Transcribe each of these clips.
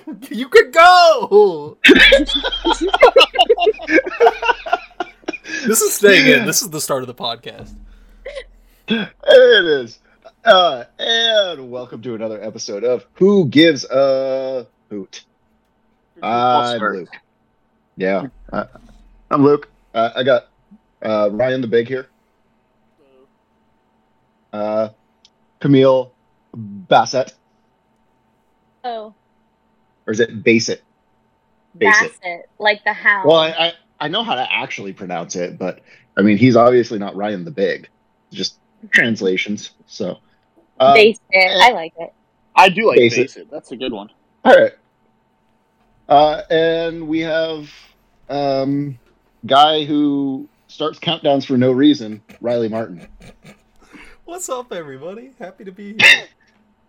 you could go. this is staying in. This is the start of the podcast. It is. Uh, and welcome to another episode of Who Gives a Hoot. I'm Luke. Yeah, uh, I'm Luke. Uh, I got uh, Ryan the Big here. Uh, Camille Bassett, Oh, or is it Bassett? Bassett. Bassett, like the hound. Well, I, I I know how to actually pronounce it, but I mean he's obviously not Ryan the Big. Just translations. So, uh, Bassett. I like it. I do like Basic. Basic. That's a good one. All right. Uh, and we have um, guy who starts countdowns for no reason, Riley Martin. What's up, everybody? Happy to be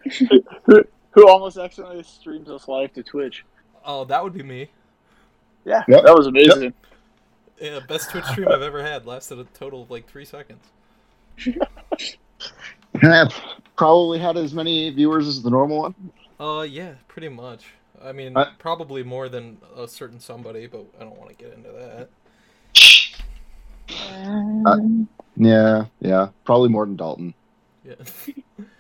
here. Who, who almost accidentally streams us live to Twitch. Oh, that would be me. Yeah, Yep. that was amazing. Yeah, best Twitch stream I've ever had. Lasted a total of like three seconds. Eh, Probably had as many viewers as the normal one. Uh, yeah, pretty much. I mean, Uh, probably more than a certain somebody, but I don't want to get into that. Um, Yeah, yeah, probably more than Dalton. Yeah.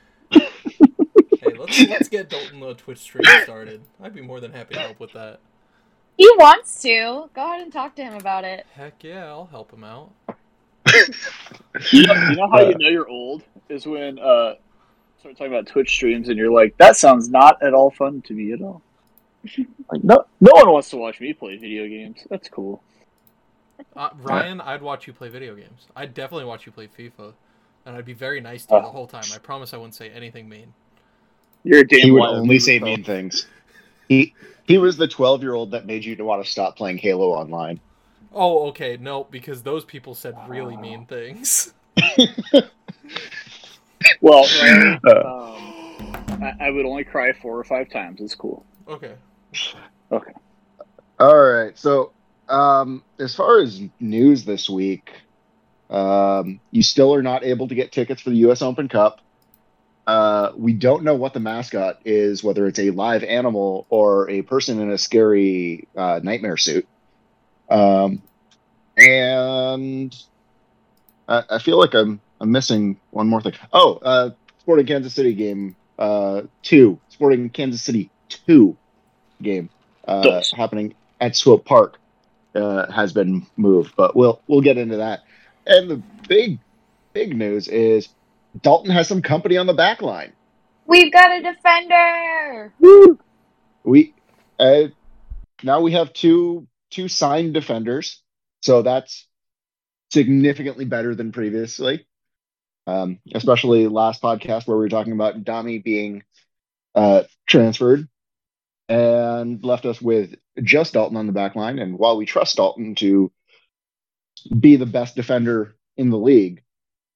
hey, let's let's get Dalton a Twitch stream started. I'd be more than happy to help with that. he wants to. Go ahead and talk to him about it. Heck yeah, I'll help him out. You know, you know how Uh, you know you're old is when uh start talking about Twitch streams and you're like, that sounds not at all fun to me at all. like no no one wants to watch me play video games. That's cool. Uh, Ryan, I'd watch you play video games. I'd definitely watch you play FIFA, and I'd be very nice to you the whole time. I promise I wouldn't say anything mean. You're a damn He would only say Bruno. mean things. He he was the twelve year old that made you want to stop playing Halo online. Oh, okay, no, because those people said really mean things. Well, Ryan, Uh, um, I, I would only cry four or five times. It's cool. Okay. Okay. All right. So, um, as far as news this week, um, you still are not able to get tickets for the U.S. Open Cup. Uh, we don't know what the mascot is, whether it's a live animal or a person in a scary uh, nightmare suit. Um, and I, I feel like I'm I'm missing one more thing. Oh, uh, Sporting Kansas City game uh, two, Sporting Kansas City two game uh, happening at Swope Park uh, has been moved, but we'll we'll get into that. And the big big news is Dalton has some company on the back line. We've got a defender. We uh, now we have two two signed defenders, so that's significantly better than previously. Um, especially last podcast where we were talking about Dami being uh, transferred and left us with just Dalton on the back line. And while we trust Dalton to be the best defender in the league,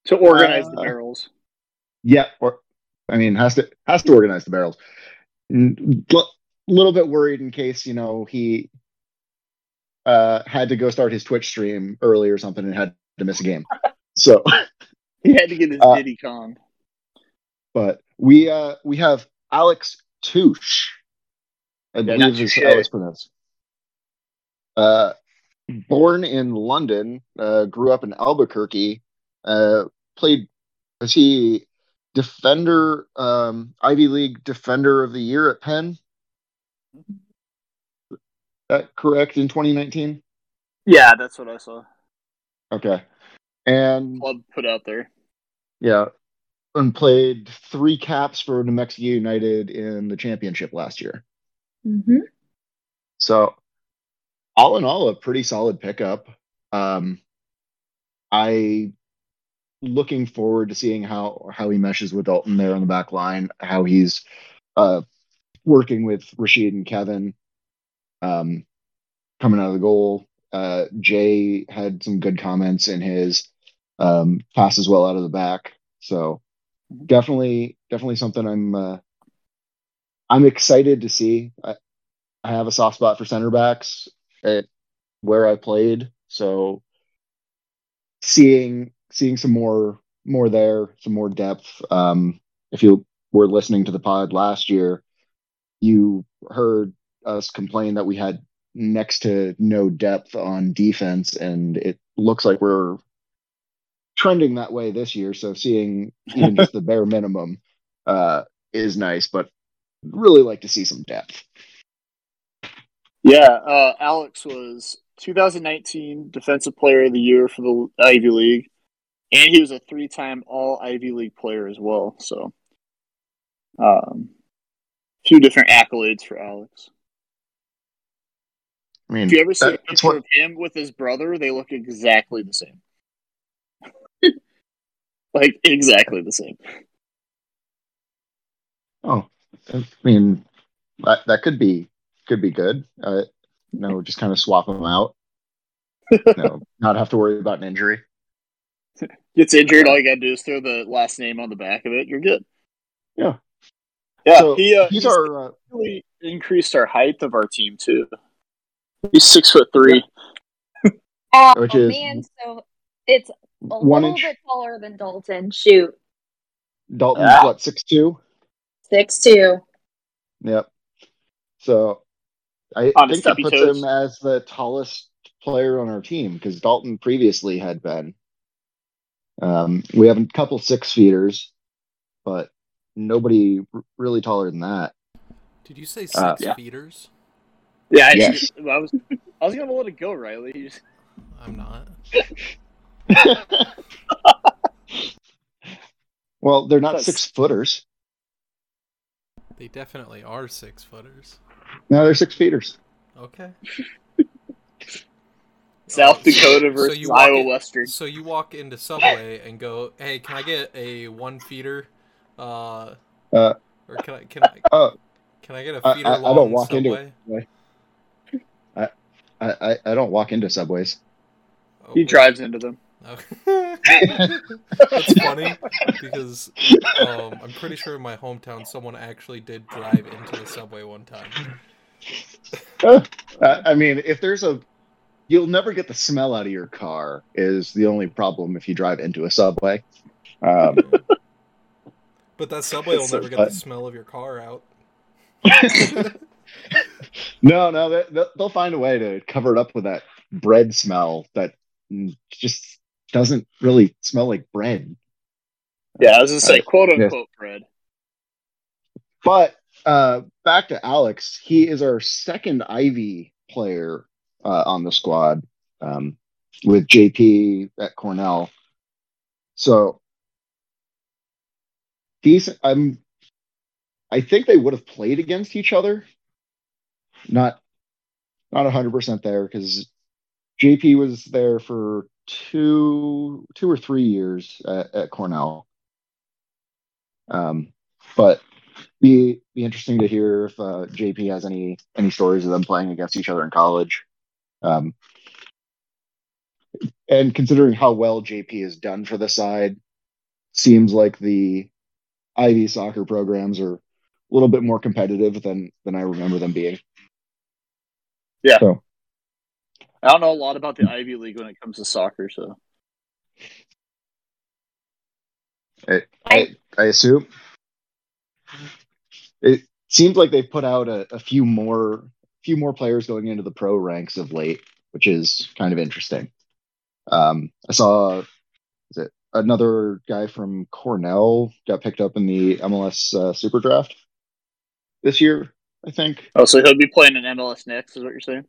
To organize the Uh, barrels. yeah, or I mean, has to has to organize the barrels. A little bit worried in case you know he uh, had to go start his Twitch stream early or something and had to miss a game. So, He had to get his uh, Diddy Kong. but we uh, we have Alex Touche, I Yeah, believe is how it's pronounced. Uh, born in London, uh, grew up in Albuquerque, uh, played. Was he defender, um, Ivy League Defender of the Year at Penn? That correct in 2019? Yeah, that's what I saw. Okay, and Club put out there. yeah, and played three caps for New Mexico United in the championship last year. Mm-hmm. So, all in all, a pretty solid pickup. Um, I looking forward to seeing how how he meshes with Dalton there on the back line, how he's uh, working with Rashid and Kevin um, coming out of the goal. Uh, Jay had some good comments in his um, passes well out of the back, so definitely definitely something I'm uh, I'm excited to see. I, I have a soft spot for center backs at where I played, so seeing seeing some more more there, some more depth. Um, if you were listening to the pod last year, you heard us complain that we had next to no depth on defense, and it looks like we're trending that way this year. So seeing even just the bare minimum uh, is nice, but really like to see some depth. Yeah, uh, Alex was 2019 Defensive Player of the Year for the Ivy League, and he was a three-time All Ivy League player as well. So, um, few different accolades for Alex. I mean, If you ever see a that- picture what of him with his brother, they look exactly the same. like exactly the same. Oh, I mean, that that could be could be good. Uh, you know, just kind of swap them out. You know, not have to worry about an injury. Gets injured, all you gotta do is throw the last name on the back of it. You're good. Yeah. Yeah, So he uh, he's he's our uh, really increased our height of our team too. He's six foot three. Oh Which is- man, so it's a one little inch. bit taller than Dalton. Shoot, Dalton's Ah. what six two. six two. Yep. So I On think that tippy puts toes. him as the tallest player on our team because Dalton previously had been. Um, we have a couple six feeders, but nobody r- really taller than that. Did you say six Uh, yeah. feeders? Yeah, I, Yes. I was I was gonna let it go, Riley. I'm not. well, they're not That's- six footers. They definitely are six footers. No, they're six feeders. Okay. South so- Dakota so versus you Iowa in- Western. So you walk into Subway and go, "Hey, can I get a one feeder?" Uh, Uh, or can I can I Oh, can I get a feeder I, I long don't walk into Subway? it. I, I, I- I don't walk into subways. Oh, He wait. drives into them. That's funny because um, I'm pretty sure in my hometown someone actually did drive into the subway one time. I I mean, if there's a, you'll never get the smell out of your car. Is the only problem if you drive into a subway. Um, But that subway will It's so never get fun. the smell of your car out. no, no, they, they'll- they'll find a way to cover it up with that bread smell that just doesn't really smell like bread. Yeah, I was gonna say Uh, quote yes. unquote bread. But uh, back to Alex, he is our second Ivy player uh, on the squad um, with JP at Cornell. So decent. I'm. I think they would have played against each other. Not, not hundred percent there because JP was there for two, two or three years at, at Cornell. Um, but be be interesting to hear if uh, JP has any any stories of them playing against each other in college. Um, and considering how well JP has done for the side, seems like the Ivy soccer programs are a little bit more competitive than than I remember them being. Yeah. So I don't know a lot about the Ivy League when it comes to soccer, so I, I I assume it seems like they've put out a, a few more few more players going into the pro ranks of late, which is kind of interesting. Um, I saw is it another guy from Cornell got picked up in the MLS uh, Super Draft this year, I think. oh, so he'll be playing in MLS next, is what you're saying?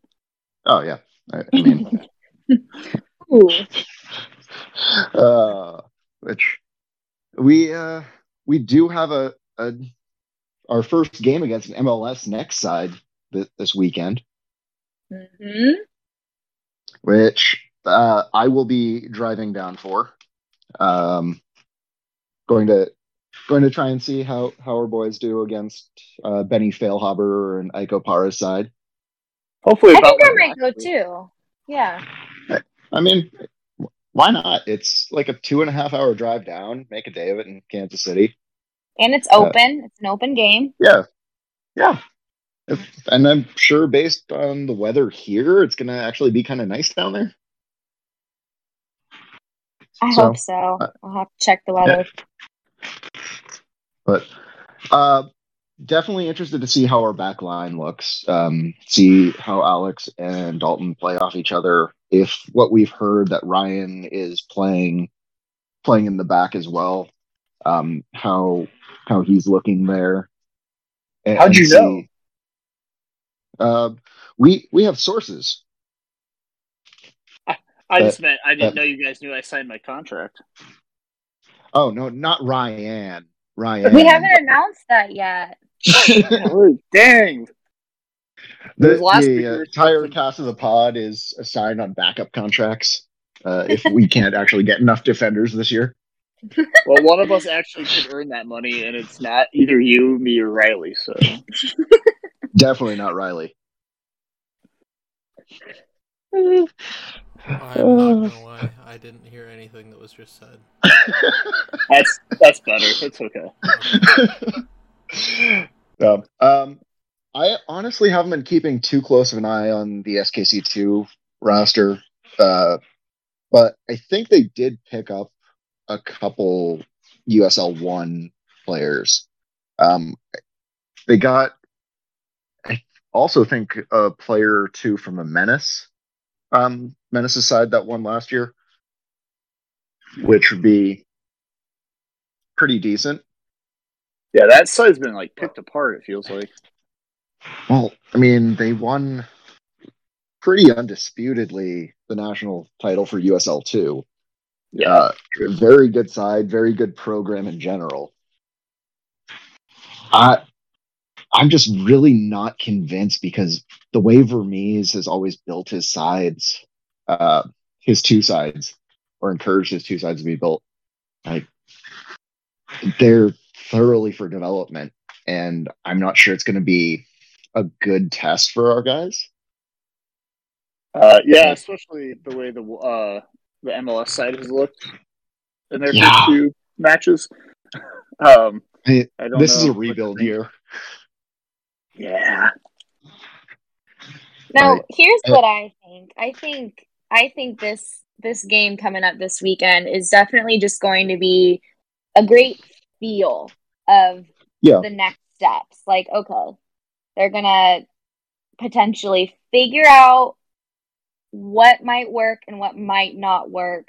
Oh yeah, I, I mean, Ooh. uh, which we uh we do have a, a our first game against an MLS next side th- this weekend, hmm which uh, I will be driving down for. Um, going to going to try and see how how our boys do against uh, Benny Feilhaber and Ike Opara's side. Hopefully, I think I like might go too. Yeah. I mean, why not? It's like a two and a half hour drive down. Make a day of it in Kansas City. And it's Uh, open. it's an open game. Yeah. Yeah. If- and I'm sure based on the weather here, it's going to actually be kind of nice down there. I So, hope so. uh, I'll have to check the weather. But uh, definitely interested to see how our back line looks. Um, see how Alex and Dalton play off each other. If what we've heard that Ryan is playing playing in the back as well, um, how how he's looking there. And- How'd you see- know? Uh, we we have sources. I That- just meant I didn't that- know you guys knew I signed my contract. Oh no, not Ryan. Ryan. We haven't announced that yet. Oh, Dang. The, Those last the, uh, entire cast of the pod is assigned on backup contracts. Uh, if we can't actually get enough defenders this year, Well, one of us actually could earn that money, and it's not either you, me, or Riley. So definitely not Riley. I'm not gonna lie, I didn't hear anything that was just said. that's that's better. It's okay. um, um, I honestly haven't been keeping too close of an eye on the SKC2 roster, uh, but I think they did pick up a couple USL one players. Um, they got, I also think a player or two from a Menace, um, Menace's side that won last year, which would be pretty decent. Yeah, that side's been like picked apart. It feels like. Well, I mean, they won pretty undisputedly the national title for USL two. Yeah. Uh, very good side, very good program in general. I, I'm just really not convinced because the way Vermes has always built his sides, uh, his two sides, or encouraged his two sides to be built, like they're thoroughly for development, and I'm not sure it's going to be a good test for our guys. Uh, yeah, especially the way the uh, the MLS side has looked in their Yeah. first two matches. Um, I- I don't This is a rebuild year. Yeah. Now, here's Uh, what I think. I think I think this this game coming up this weekend is definitely just going to be a great feel of Yeah. the next steps. Like, okay, they're gonna potentially figure out what might work and what might not work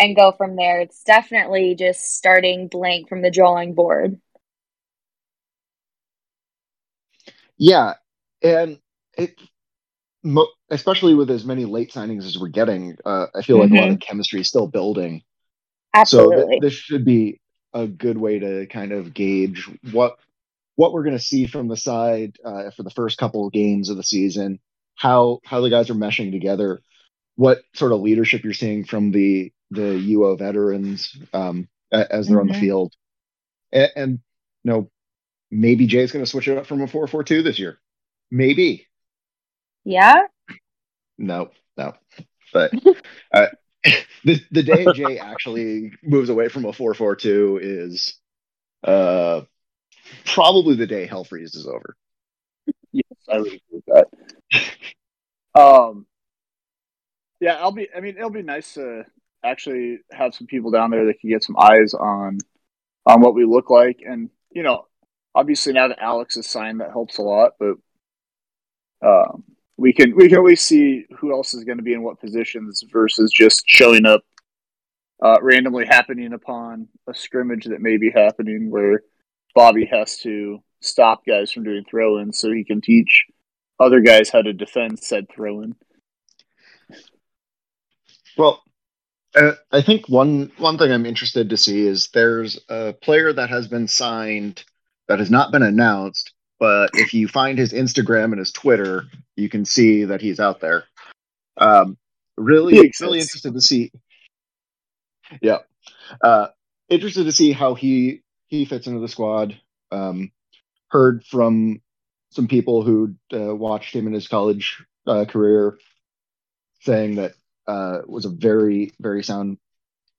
and go from there. It's definitely just starting blank from the drawing board. Yeah, and it, mo- especially with as many late signings as we're getting, uh, I feel like a lot of chemistry is still building. Absolutely. So th- this should be a good way to kind of gauge what what we're going to see from the side uh, for the first couple of games of the season, how how the guys are meshing together, what sort of leadership you're seeing from the the UO veterans um, as they're on the Mhm. field, and, and you know maybe Jay's going to switch it up from a four four two this year, maybe. yeah? No, no. But uh, the the day Jay actually moves away from a four four two is uh probably the day Hell Freeze is over. Yes, I would agree with that. Um, yeah, I'll be. I mean, it'll be nice to actually have some people down there that can get some eyes on on what we look like, and you know, obviously now that Alex is signed, that helps a lot. But um, we can we can least see who else is going to be in what positions versus just showing up uh, randomly happening upon a scrimmage that may be happening where Bobby has to stop guys from doing throw ins so he can teach other guys how to defend said throw in. Well, uh, I think one one thing I'm interested to see is there's a player that has been signed that has not been announced, but if you find his Instagram and his Twitter, you can see that he's out there. Um, really, really interested to see. Yeah, uh, interested to see how he he fits into the squad. Um, heard from some people who uh, watched him in his college uh, career saying that uh, was a very very sound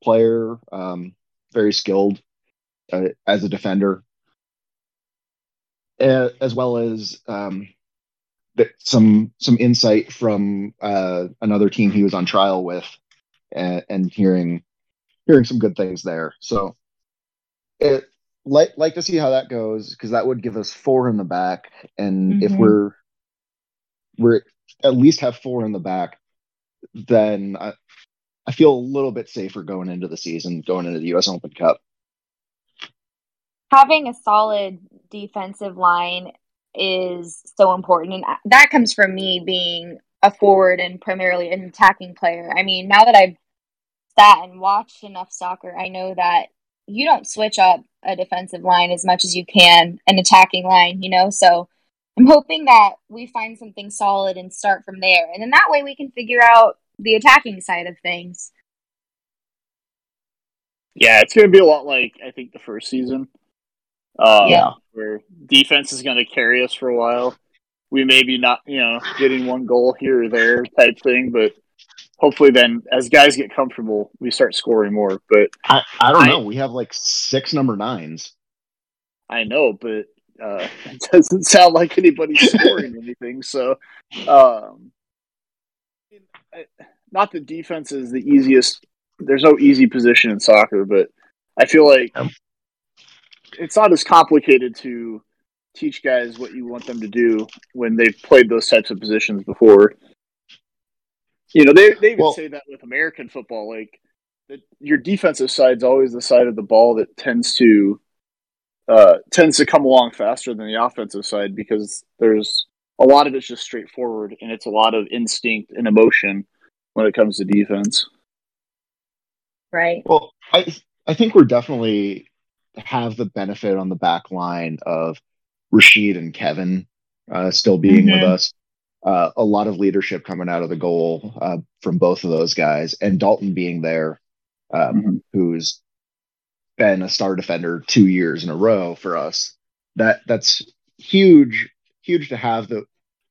player, um, very skilled uh, as a defender, as well as um, th- some some insight from uh, another team he was on trial with, and, and hearing hearing some good things there. So, it like like to see how that goes because that would give us four in the back, and if Mhm. we're we're at least have four in the back, then I I feel a little bit safer going into the season, going into the U.S. Open Cup. having a solid defensive line is so important. And that comes from me being a forward and primarily an attacking player. I mean now that i've sat and watched enough soccer i know that you don't switch up a defensive line as much as you can an attacking line you know? So i'm hoping that we find something solid and start from there. And then that way we can figure out the attacking side of things. Yeah, it's going to be a lot like I think the first season. Uh, Yeah. Where defense is going to carry us for a while. We may be not, you know, getting one goal here or there type thing, but hopefully then as guys get comfortable, we start scoring more. But I, I don't I- know. We have like six number nines. I know, but uh, it doesn't sound like anybody's scoring anything. So, um, not the defense is the easiest. There's no easy position in soccer, but I feel like Um. It's not as complicated to teach guys what you want them to do when they've played those types of positions before. You know, they they even Well- say that with American football, like that your defensive side's always the side of the ball that tends to uh, tends to come along faster than the offensive side because there's a lot of it's just straightforward and it's a lot of instinct and emotion when it comes to defense. right Well, I I think we're definitely have the benefit on the back line of Rashid and Kevin uh, still being with Mhm. us. Uh, a lot of leadership coming out of the goal uh, from both of those guys, and Dalton being there, um, Mhm. who's been a star defender two years in a row for us. That that's huge, huge to have the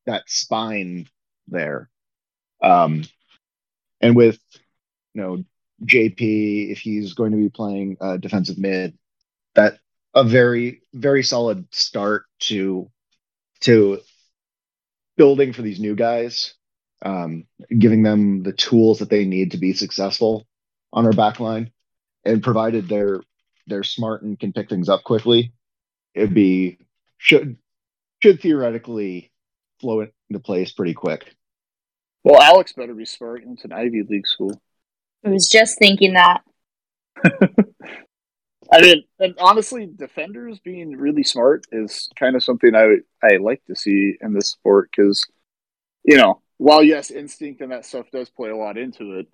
that spine there. Um, and with you know JP, if he's going to be playing uh, defensive mid, that a very very solid start to to building for these new guys, um, giving them the tools that they need to be successful on our back line, and provided they're they're smart and can pick things up quickly, it'd be should should theoretically flow into place pretty quick. Well, Alex better be smart. It's an Ivy League school. i was just thinking that I mean, and honestly, defenders being really smart is kind of something I I like to see in this sport because, you know, while yes, instinct and that stuff does play a lot into it,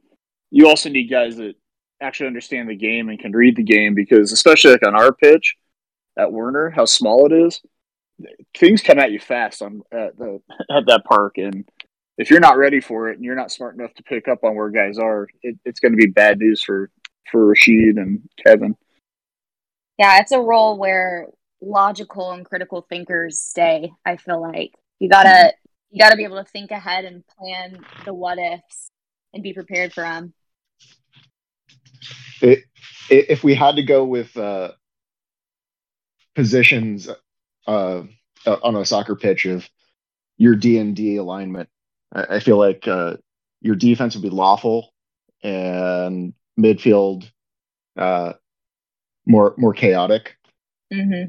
you also need guys that actually understand the game and can read the game because, especially like on our pitch at Werner, how small it is, things come at you fast on at the at that park, and if you're not ready for it and you're not smart enough to pick up on where guys are, it, it's going to be bad news for for Rashid and Kevin. Yeah, it's a role where logical and critical thinkers stay. I feel like you gotta you gotta be able to think ahead and plan the what ifs and be prepared for them. It, i- if we had to go with uh, positions uh, uh, on a soccer pitch of your D and D alignment, I, I feel like uh, your defense would be lawful and midfield uh, more more chaotic. hmm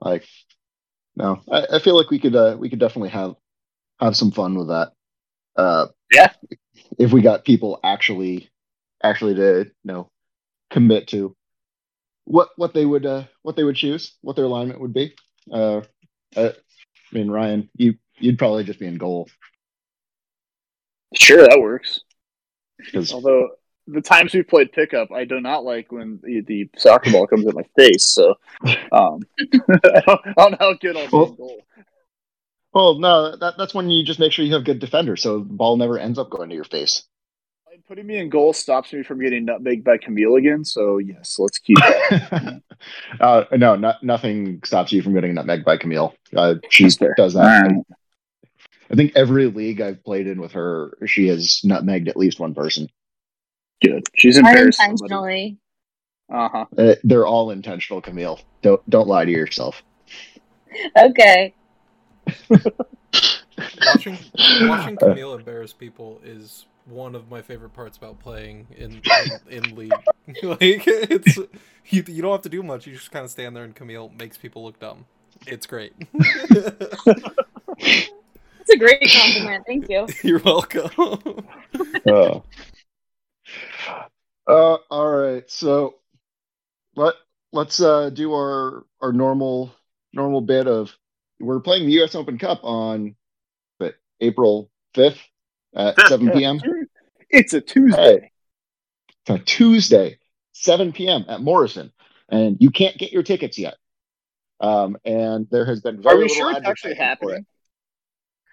Like, no, I, I feel like we could uh, we could definitely have have some fun with that. Uh, Yeah. if we got people actually actually to you know commit to what what they would uh, what they would choose, what their alignment would be. Uh, uh, I mean, Ryan, you you'd probably just be in goal Sure, that works. because Although the times we've played pickup, I do not like when the, the soccer ball comes at my face. So um, I, don't, I don't know how good I'll Well- goal. well, no, that that's when you just make sure you have good defenders, so the ball never ends up going to your face. Putting me in goal stops me from getting nutmegged by Camille again. So yes, let's keep that. uh, no, not, nothing stops you from getting nutmeg by Camille. Uh, she does that. I think every league I've played in with her, she has nutmegged at least one person. Good. She's embarrassed. Unintentionally. Uh huh. Uh, they're all intentional, Camille. Don't don't lie to yourself. Okay. Watching watching Camille embarrass people is one of my favorite parts about playing in in, in league. like it's you, you don't have to do much. You just kind of stand there and Camille makes people look dumb. It's great. It's a great compliment. Thank you. You're welcome. uh, uh, all right, so let let's uh, do our our normal normal bit of we're playing the U.S. Open Cup on but April fifth at seven p.m. It's a Tuesday. It's a Tuesday, seven p.m. at Morrison, and you can't get your tickets yet. Um, and there has been very Are we little sure it's actually for it.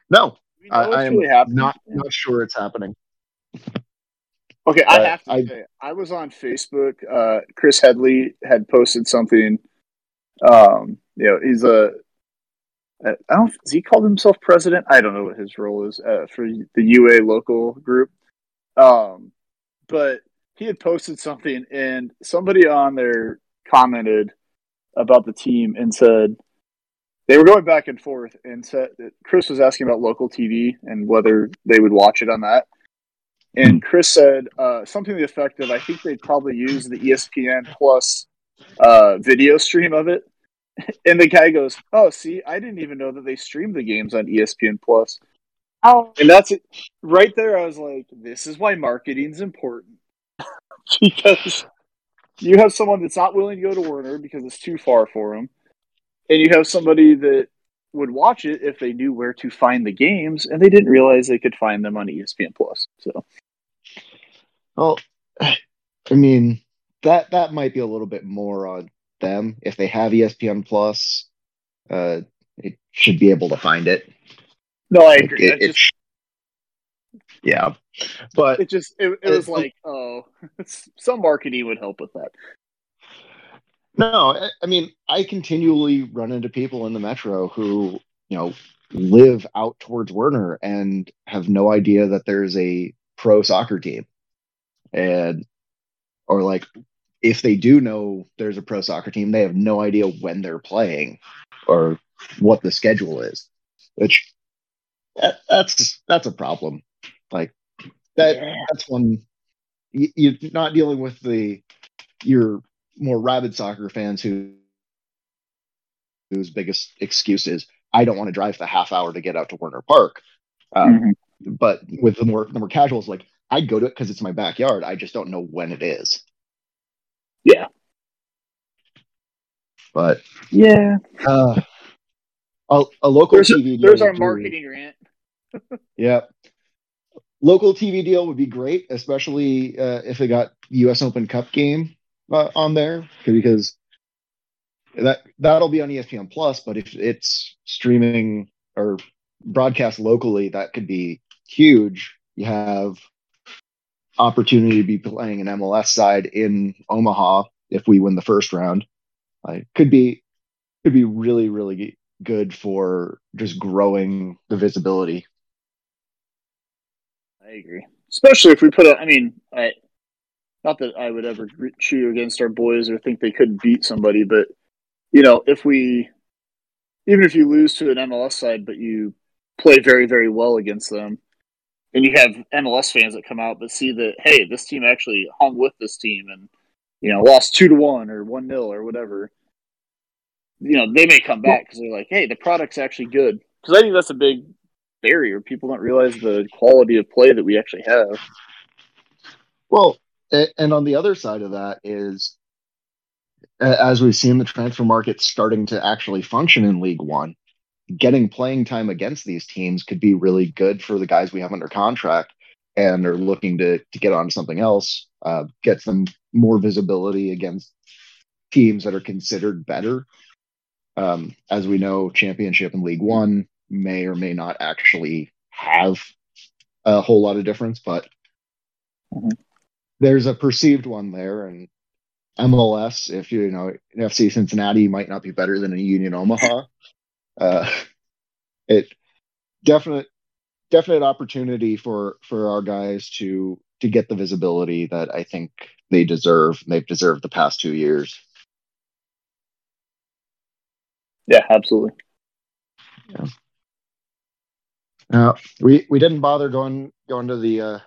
No, I, I am really not not sure it's happening. Okay, I have to I- say, I was on Facebook. Uh, Chris Headley had posted something. Um, you know, he's a. I don't. Has he called himself president? I don't know what his role is uh, for the UA local group. Um, but he had posted something, and somebody on there commented about the team and said they were going back and forth, and said Chris was asking about local TV and whether they would watch it on that. And Chris said uh, something to the effect of, "I think they'd probably use the ESPN Plus uh, video stream of it." And the guy goes, "Oh, see, I didn't even know that they streamed the games on ESPN Plus." Oh, And that's it. Right there, I was like, "This is why marketing's important." because you have someone that's not willing to go to Werner because it's too far for him, and you have somebody that would watch it if they knew where to find the games, and they didn't realize they could find them on ESPN Plus. So. Well, I mean that that might be a little bit more on them. If they have ESPN Plus, uh, it should be able to find it. No, I agree. it- it just, sh- yeah, but it just it, it was it- like, oh, some marketing would help with that. no, I, I mean I continually run into people in the metro who you know live out towards Werner and have no idea that there's a pro soccer team, and or like if they do know there's a pro soccer team, they have no idea when they're playing or what the schedule is, which that, that's that's a problem. Like that Yeah. that's one you, you're not dealing with the your more rabid soccer fans who whose biggest excuse is I don't want to drive the half hour to get out to Werner Park. Um, But with the more the more casuals, like I'd go to it because it's my backyard. I just don't know when it is. Yeah. But Yeah. uh, a, a local There's, TV deal there's our would be- marketing rant. Yeah. Local TV deal would be great, especially uh, if they got U.S. Open Cup game uh, on there, because that that'll be on ESPN Plus. But if it's streaming or broadcast locally, that could be huge. You have opportunity to be playing an MLS side in Omaha if we win the first round. Like, could be could be really really good for just growing the visibility. I agree. Especially if we put a, I mean, I, not that I would ever cheer against our boys or think they couldn't beat somebody, but, you know, if we, even if you lose to an MLS side, but you play very, very well against them, and you have MLS fans that come out but see that, hey, this team actually hung with this team and, you know, lost two to one or one nil or whatever, you know, they may come back because they're like, hey, the product's actually good. Because I think that's a big barrier. People don't realize the quality of play that we actually have. Well, and on the other side of that is, as we've seen the transfer market starting to actually function in League One, getting playing time against these teams could be really good for the guys we have under contract and are looking to to get on to something else. Uh, gets them more visibility against teams that are considered better. Um, as we know, Championship and League One may or may not actually have a whole lot of difference, but there's a perceived one there and MLS if you know FC Cincinnati might not be better than a Union Omaha uh it definite definite opportunity for for our guys to to get the visibility that I think they deserve they've deserved the past 2 years Yeah, absolutely. Yeah, now we we didn't bother going going to the uh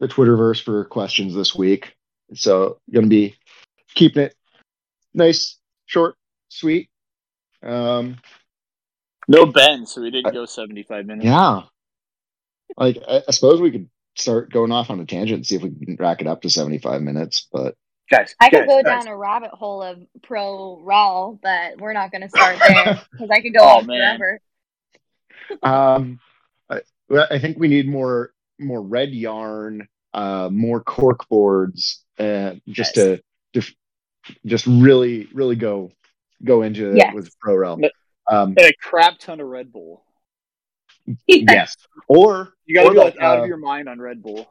the Twitterverse for questions this week So going to be keeping it nice, short, sweet. Um, No Ben, so we didn't go 75 minutes. yeah. Like I, I suppose we could start going off on a tangent and see if we can rack it up to 75 minutes, but Guys, I could guys, go guys. down a rabbit hole of pro rel, but we're not going to start there because I could go Oh, on man. forever. um I, I think we need more more red yarn, uh more cork boards uh just to def- just really really go go into it Yes. with pro rel But- Um And a crap ton of Red Bull. yes. Or You gotta or be like that, out uh, of your mind on Red Bull.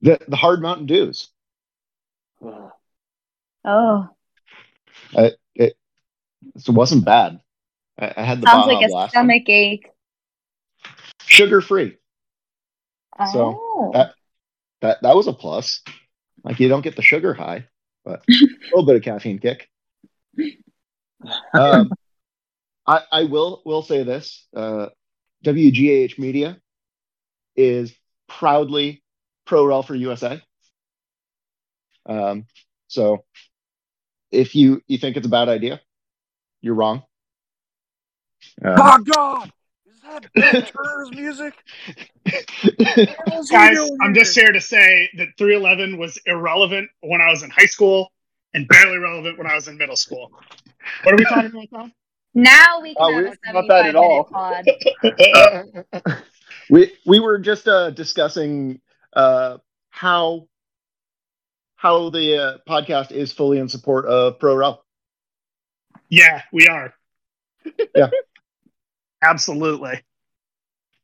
the the hard mountain dews. Ugh. Oh, It wasn't bad. I, I had the sounds Baja like a Blast one. stomach ache. sugar free. So, oh, that- That that was a plus. Like you don't get the sugar high, but a little bit of caffeine kick. Um, I I will will say this: uh, WGAH Media is proudly pro rel for USA. Um, so if you you think it's a bad idea, you're wrong. Um, Oh God! Is that Ben Turner's music? Guys, I'm just here to say that 311 was irrelevant when I was in high school and barely relevant when I was in middle school. What are we talking about now? now we can Oh, have we a weren't that at all. minute we we were just uh, discussing uh, how how the uh, podcast is fully in support of pro rel. Yeah, we are. Yeah. Absolutely.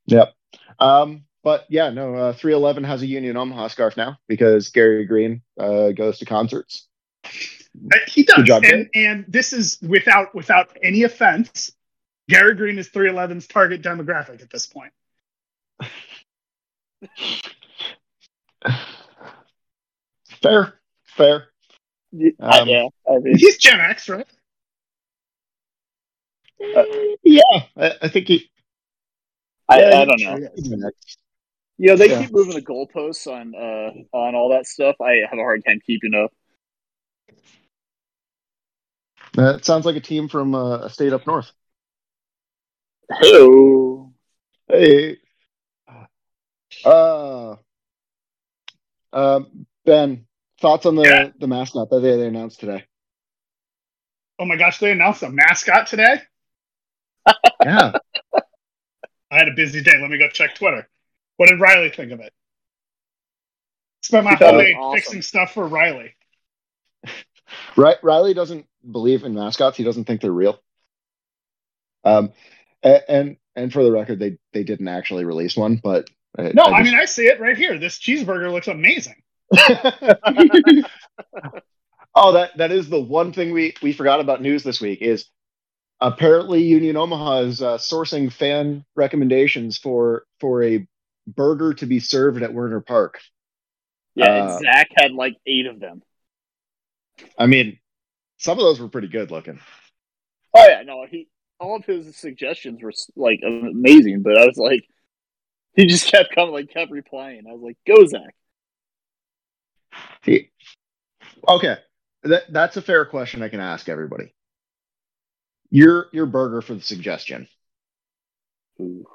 Yep. Um, but yeah, no, uh, 311 has a Union Omaha scarf now because Gary Green uh, goes to concerts. Uh, He does. Job, and, and this is without without any offense. Gary Green is 311's target demographic at this point. Fair, fair. Yeah, Um, yeah. I mean, He's Gen X, right? Yeah, I, I think he. I, yeah, I don't know. Yeah, You know, they Yeah. keep moving the goalposts on uh on all that stuff. I have a hard time keeping up. That sounds like a team from uh, a state up north. Hello. Hey. Uh, um, Ben, thoughts on the, Yeah. the mascot that they, they announced today? Oh my gosh, they announced a mascot today. Yeah. I had a busy day. Let me go check Twitter. What did Riley think of it? Spent my whole day awesome. fixing stuff for Riley. Ri- Riley doesn't believe in mascots. He doesn't think they're real. Um, and and for the record, they they didn't actually release one, but I, No, I, just- mean I see it right here. This cheeseburger looks amazing. oh, that that is the one thing we we forgot about news this week is apparently Union Omaha is uh, sourcing fan recommendations for for a burger to be served at Werner Park. Yeah, Uh, Zach had like eight of them. I mean, some of those were pretty good looking. Oh yeah, no, he all of his suggestions were like amazing, but I was like, he just kept coming, like kept replying. I was like, go Zach. He- okay, that that's a fair question I can ask everybody. Your your burger for the suggestion. Ooh.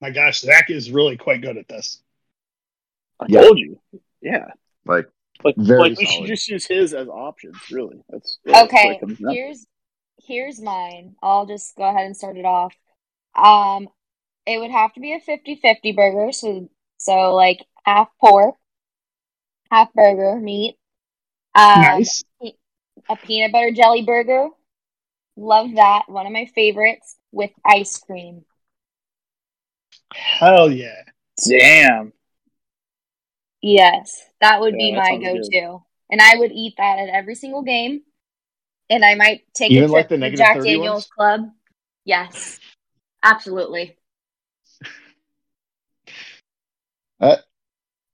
My gosh, Zach is really quite good at this. I Yeah. told you. Yeah. Like Like, Very like we should just use his as options, really. That's that's what Okay, it comes down to. here's here's mine. I'll just go ahead and start it off. Um, it would have to be a 50-50 burger, so so like half pork, half burger meat. Um, nice. a peanut butter jelly burger. Love that. One of my favorites with ice cream. Hell yeah. Damn. Yes, that would be Yeah, that my go-to, and I would eat that at every single game. And I might take Even a like trip the to negative Jack Daniels ones? Club. Yes, absolutely.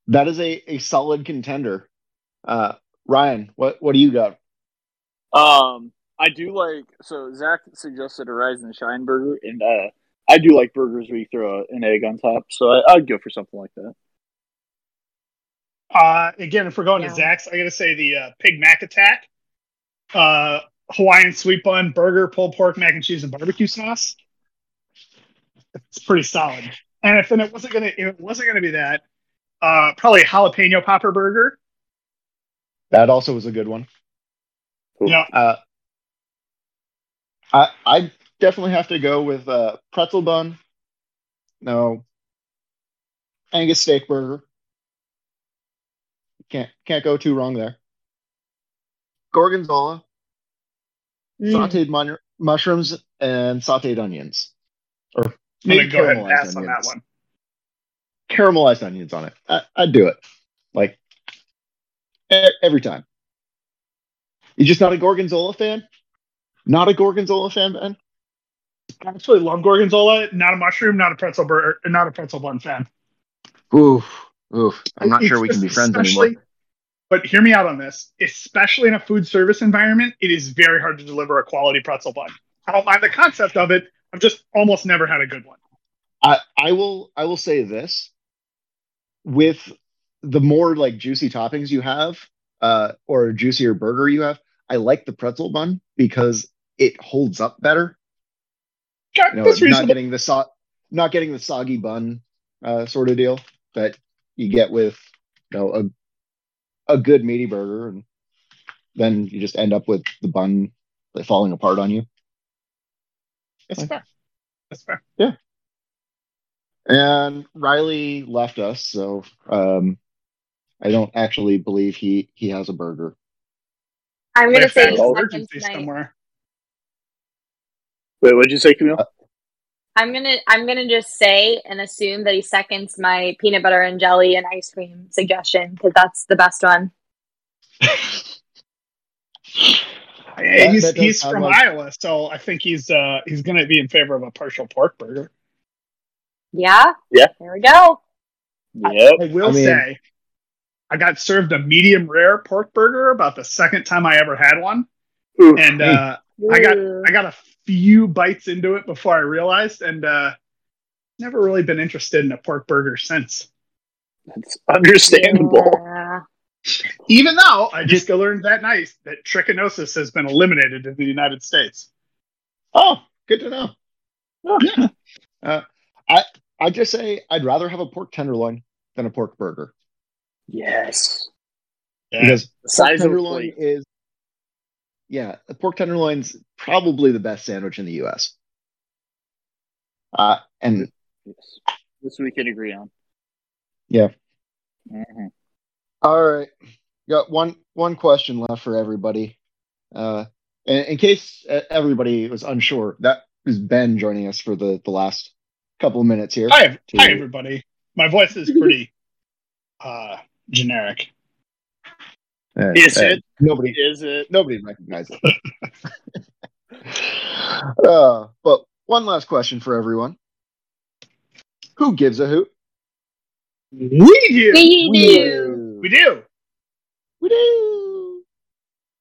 That is a, a solid contender. Uh, Ryan, what what do you got? Um, I do like so Zach suggested a rise and shine burger, and uh, I do like burgers where you throw an egg on top. So I, I'd go for something like that. Uh, again, if we're going Yeah. to Zach's, I gotta say the uh, Pig Mac Attack, uh, Hawaiian sweet bun, burger, pulled pork, mac and cheese, and barbecue sauce. It's pretty solid. And if then it wasn't gonna, if it wasn't gonna be that, uh, probably jalapeno popper burger. That also was a good one. Yeah, Uh, I I definitely have to go with uh, pretzel bun. No. Angus steak burger. Can't can't go too wrong there. Gorgonzola, Mm. sautéed mun- mushrooms, and sautéed onions, or I'm maybe go ahead and caramelized pass on that onions. one. Caramelized onions on it. I, I'd do it. Like every time. You just not a gorgonzola fan? Not a gorgonzola fan, Ben? I actually love gorgonzola. Not a mushroom, not a pretzel burger, not a pretzel bun fan. Oof, oof. I'm not sure we can be friends anymore. But hear me out on this. Especially in a food service environment, it is very hard to deliver a quality pretzel bun. I don't mind the concept of it. I've just almost never had a good one. I, I will I will say this. With the more like juicy toppings you have, uh, or a juicier burger you have, I like the pretzel bun because it holds up better. Okay, You know, not reasonable. getting the so- not getting the soggy bun uh, sort of deal that you get with you know a a good meaty burger, and then you just end up with the bun like, falling apart on you. That's fair. That's fair. Yeah. And Riley left us, so um, I don't actually believe he he has a burger. I'm gonna a say family tonight. somewhere. Wait, what did you say, Camille? I'm gonna I'm gonna just say and assume that he seconds my peanut butter and jelly and ice cream suggestion because that's the best one. Hey, That- he's he's from like- Iowa, so I think he's uh he's gonna be in favor of a partial pork burger. Yeah. Yeah. There we go. Yep. I will I mean- say, I got served a medium rare pork burger about the second time I ever had one, Ooh. And uh, I got I got a few bites into it before I realized, and uh, never really been interested in a pork burger since. That's understandable. Yeah. Even though I just learned that night that trichinosis has been eliminated in the United States. Oh, good to know. Yeah. Uh, I I just say I'd rather have a pork tenderloin than a pork burger Yes. because The size of a tenderloin plate. is yeah, the pork tenderloin's probably the best sandwich in the U.S. Uh, and Yes. This we can agree on. Yeah. Mhm. all right, got one one question left for everybody. Uh, in, in case uh, everybody was unsure, that is Ben joining us for the the last couple of minutes here. Hi, ev- hi everybody. My voice is pretty uh, generic. Uh, Is uh, it? Nobody Is it? nobody recognizes it. uh, but one last question for everyone: Who gives a hoot? We do. We We do. do. We do. We do.